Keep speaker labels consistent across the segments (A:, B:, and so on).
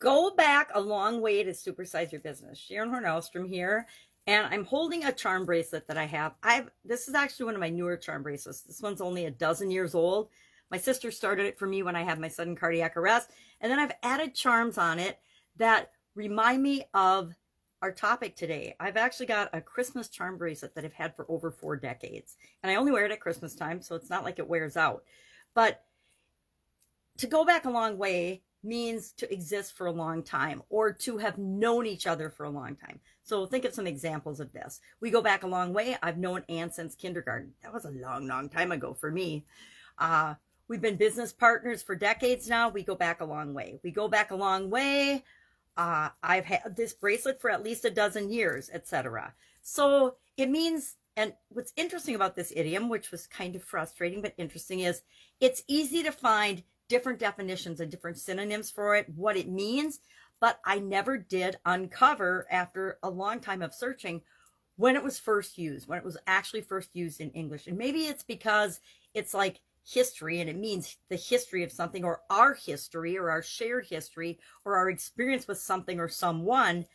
A: go back a long way to supersize your business. Sharon Hornellstrom here, and I'm holding a charm bracelet that I have. I've this is actually one of my newer charm bracelets. This one's only a dozen years old. My sister started it for me when I had my sudden cardiac arrest, and then I've added charms on it that remind me of our topic today. I've actually got a Christmas charm bracelet that I've had for over four decades, and I only wear it at Christmas time, so it's not like it wears out. But to go back a long way means to exist for a long time or to have known each other for a long time. So think of some examples of this. We go back a long way. I've known Anne since kindergarten. That was a long, long time ago for me. Uh, we've been business partners for decades now. We go back a long way. We go back a long way. Uh, I've had this bracelet for at least a dozen years, etc. So it means, and what's interesting about this idiom, which was kind of frustrating but interesting, is it's easy to find different definitions and different synonyms for it, what it means, but I never did uncover after a long time of searching when it was first used, when it was actually first used in English. And maybe it's because it's like history and it means the history of something or our history or our shared history or our experience with something or someone.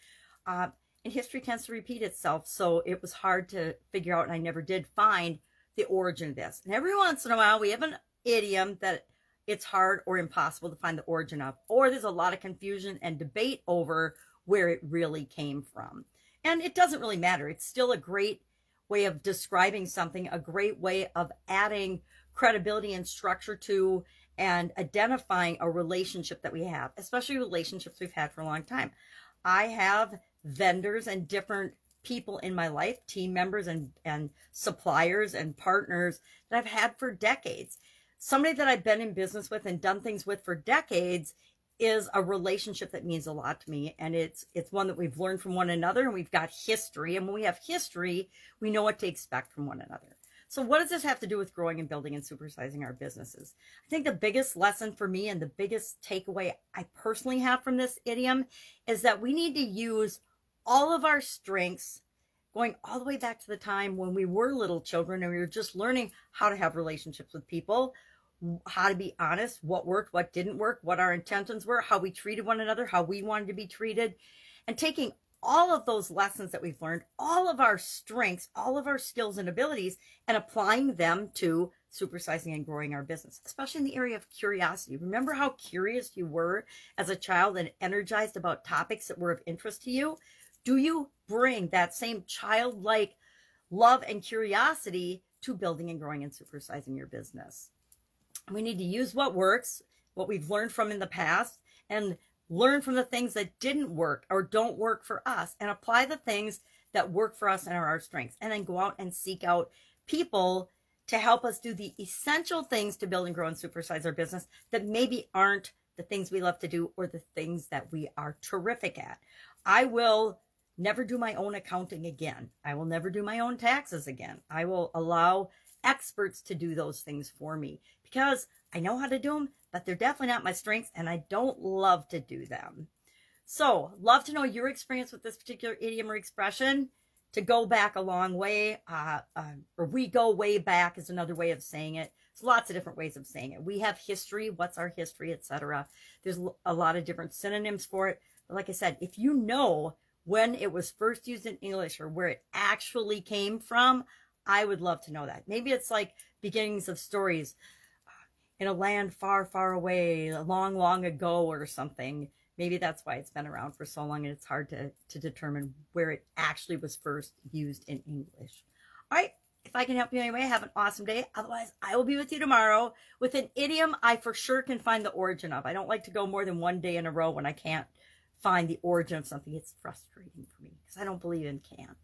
A: Uh, and history tends to repeat itself. So it was hard to figure out, and I never did find the origin of this. And every once in a while, we have an idiom that it's hard or impossible to find the origin of, or there's a lot of confusion and debate over where it really came from. And it doesn't really matter. It's still a great way of describing something, a great way of adding credibility and structure to and identifying a relationship that we have, especially relationships we've had for a long time. I have vendors and different people in my life, team members and, and suppliers and partners that I've had for decades somebody that I've been in business with and done things with for decades is a relationship that means a lot to me. And it's it's one that we've learned from one another and we've got history. And when we have history we know what to expect from one another. So what does this have to do with growing and building and supersizing our businesses? I think the biggest lesson for me and the biggest takeaway i personally have from this idiom is that we need to use all of our strengths going all the way back to the time when we were little children and we were just learning how to have relationships with people, how to be honest, what worked, what didn't work, what our intentions were, how we treated one another, how we wanted to be treated, and taking all of those lessons that we've learned, all of our strengths, all of our skills and abilities, and applying them to supersizing and growing our business, especially in the area of curiosity. Remember how curious you were as a child and energized about topics that were of interest to you? Do you bring that same childlike love and curiosity to building and growing and supersizing your business? We need to use what works, what we've learned from in the past, and learn from the things that didn't work or don't work for us and apply the things that work for us and are our strengths. And then go out and seek out people to help us do the essential things to build and grow and supersize our business that maybe aren't the things we love to do or the things that we are terrific at. I will never do my own accounting again. I will never do my own taxes again. I will allow experts to do those things for me because I know how to do them, but they're definitely not my strengths and I don't love to do them. So, love to know your experience with this particular idiom or expression. To go back a long way, uh, uh, or we go way back is another way of saying it. There's lots of different ways of saying it. We have history, what's our history, etc. There's a lot of different synonyms for it. But like I said, if you know when it was first used in English or where it actually came from, I would love to know that. Maybe it's like beginnings of stories uh, in a land far, far away, long, long ago or something. Maybe that's why it's been around for so long and it's hard to, to determine where it actually was first used in English. All right. If I can help you anyway, have an awesome day. Otherwise, I will be with you tomorrow with an idiom I for sure can find the origin of. I don't like to go more than one day in a row when I can't find the origin of something. It's frustrating for me because I don't believe in can't.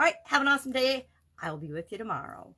A: All right, have an awesome day. I will be with you tomorrow.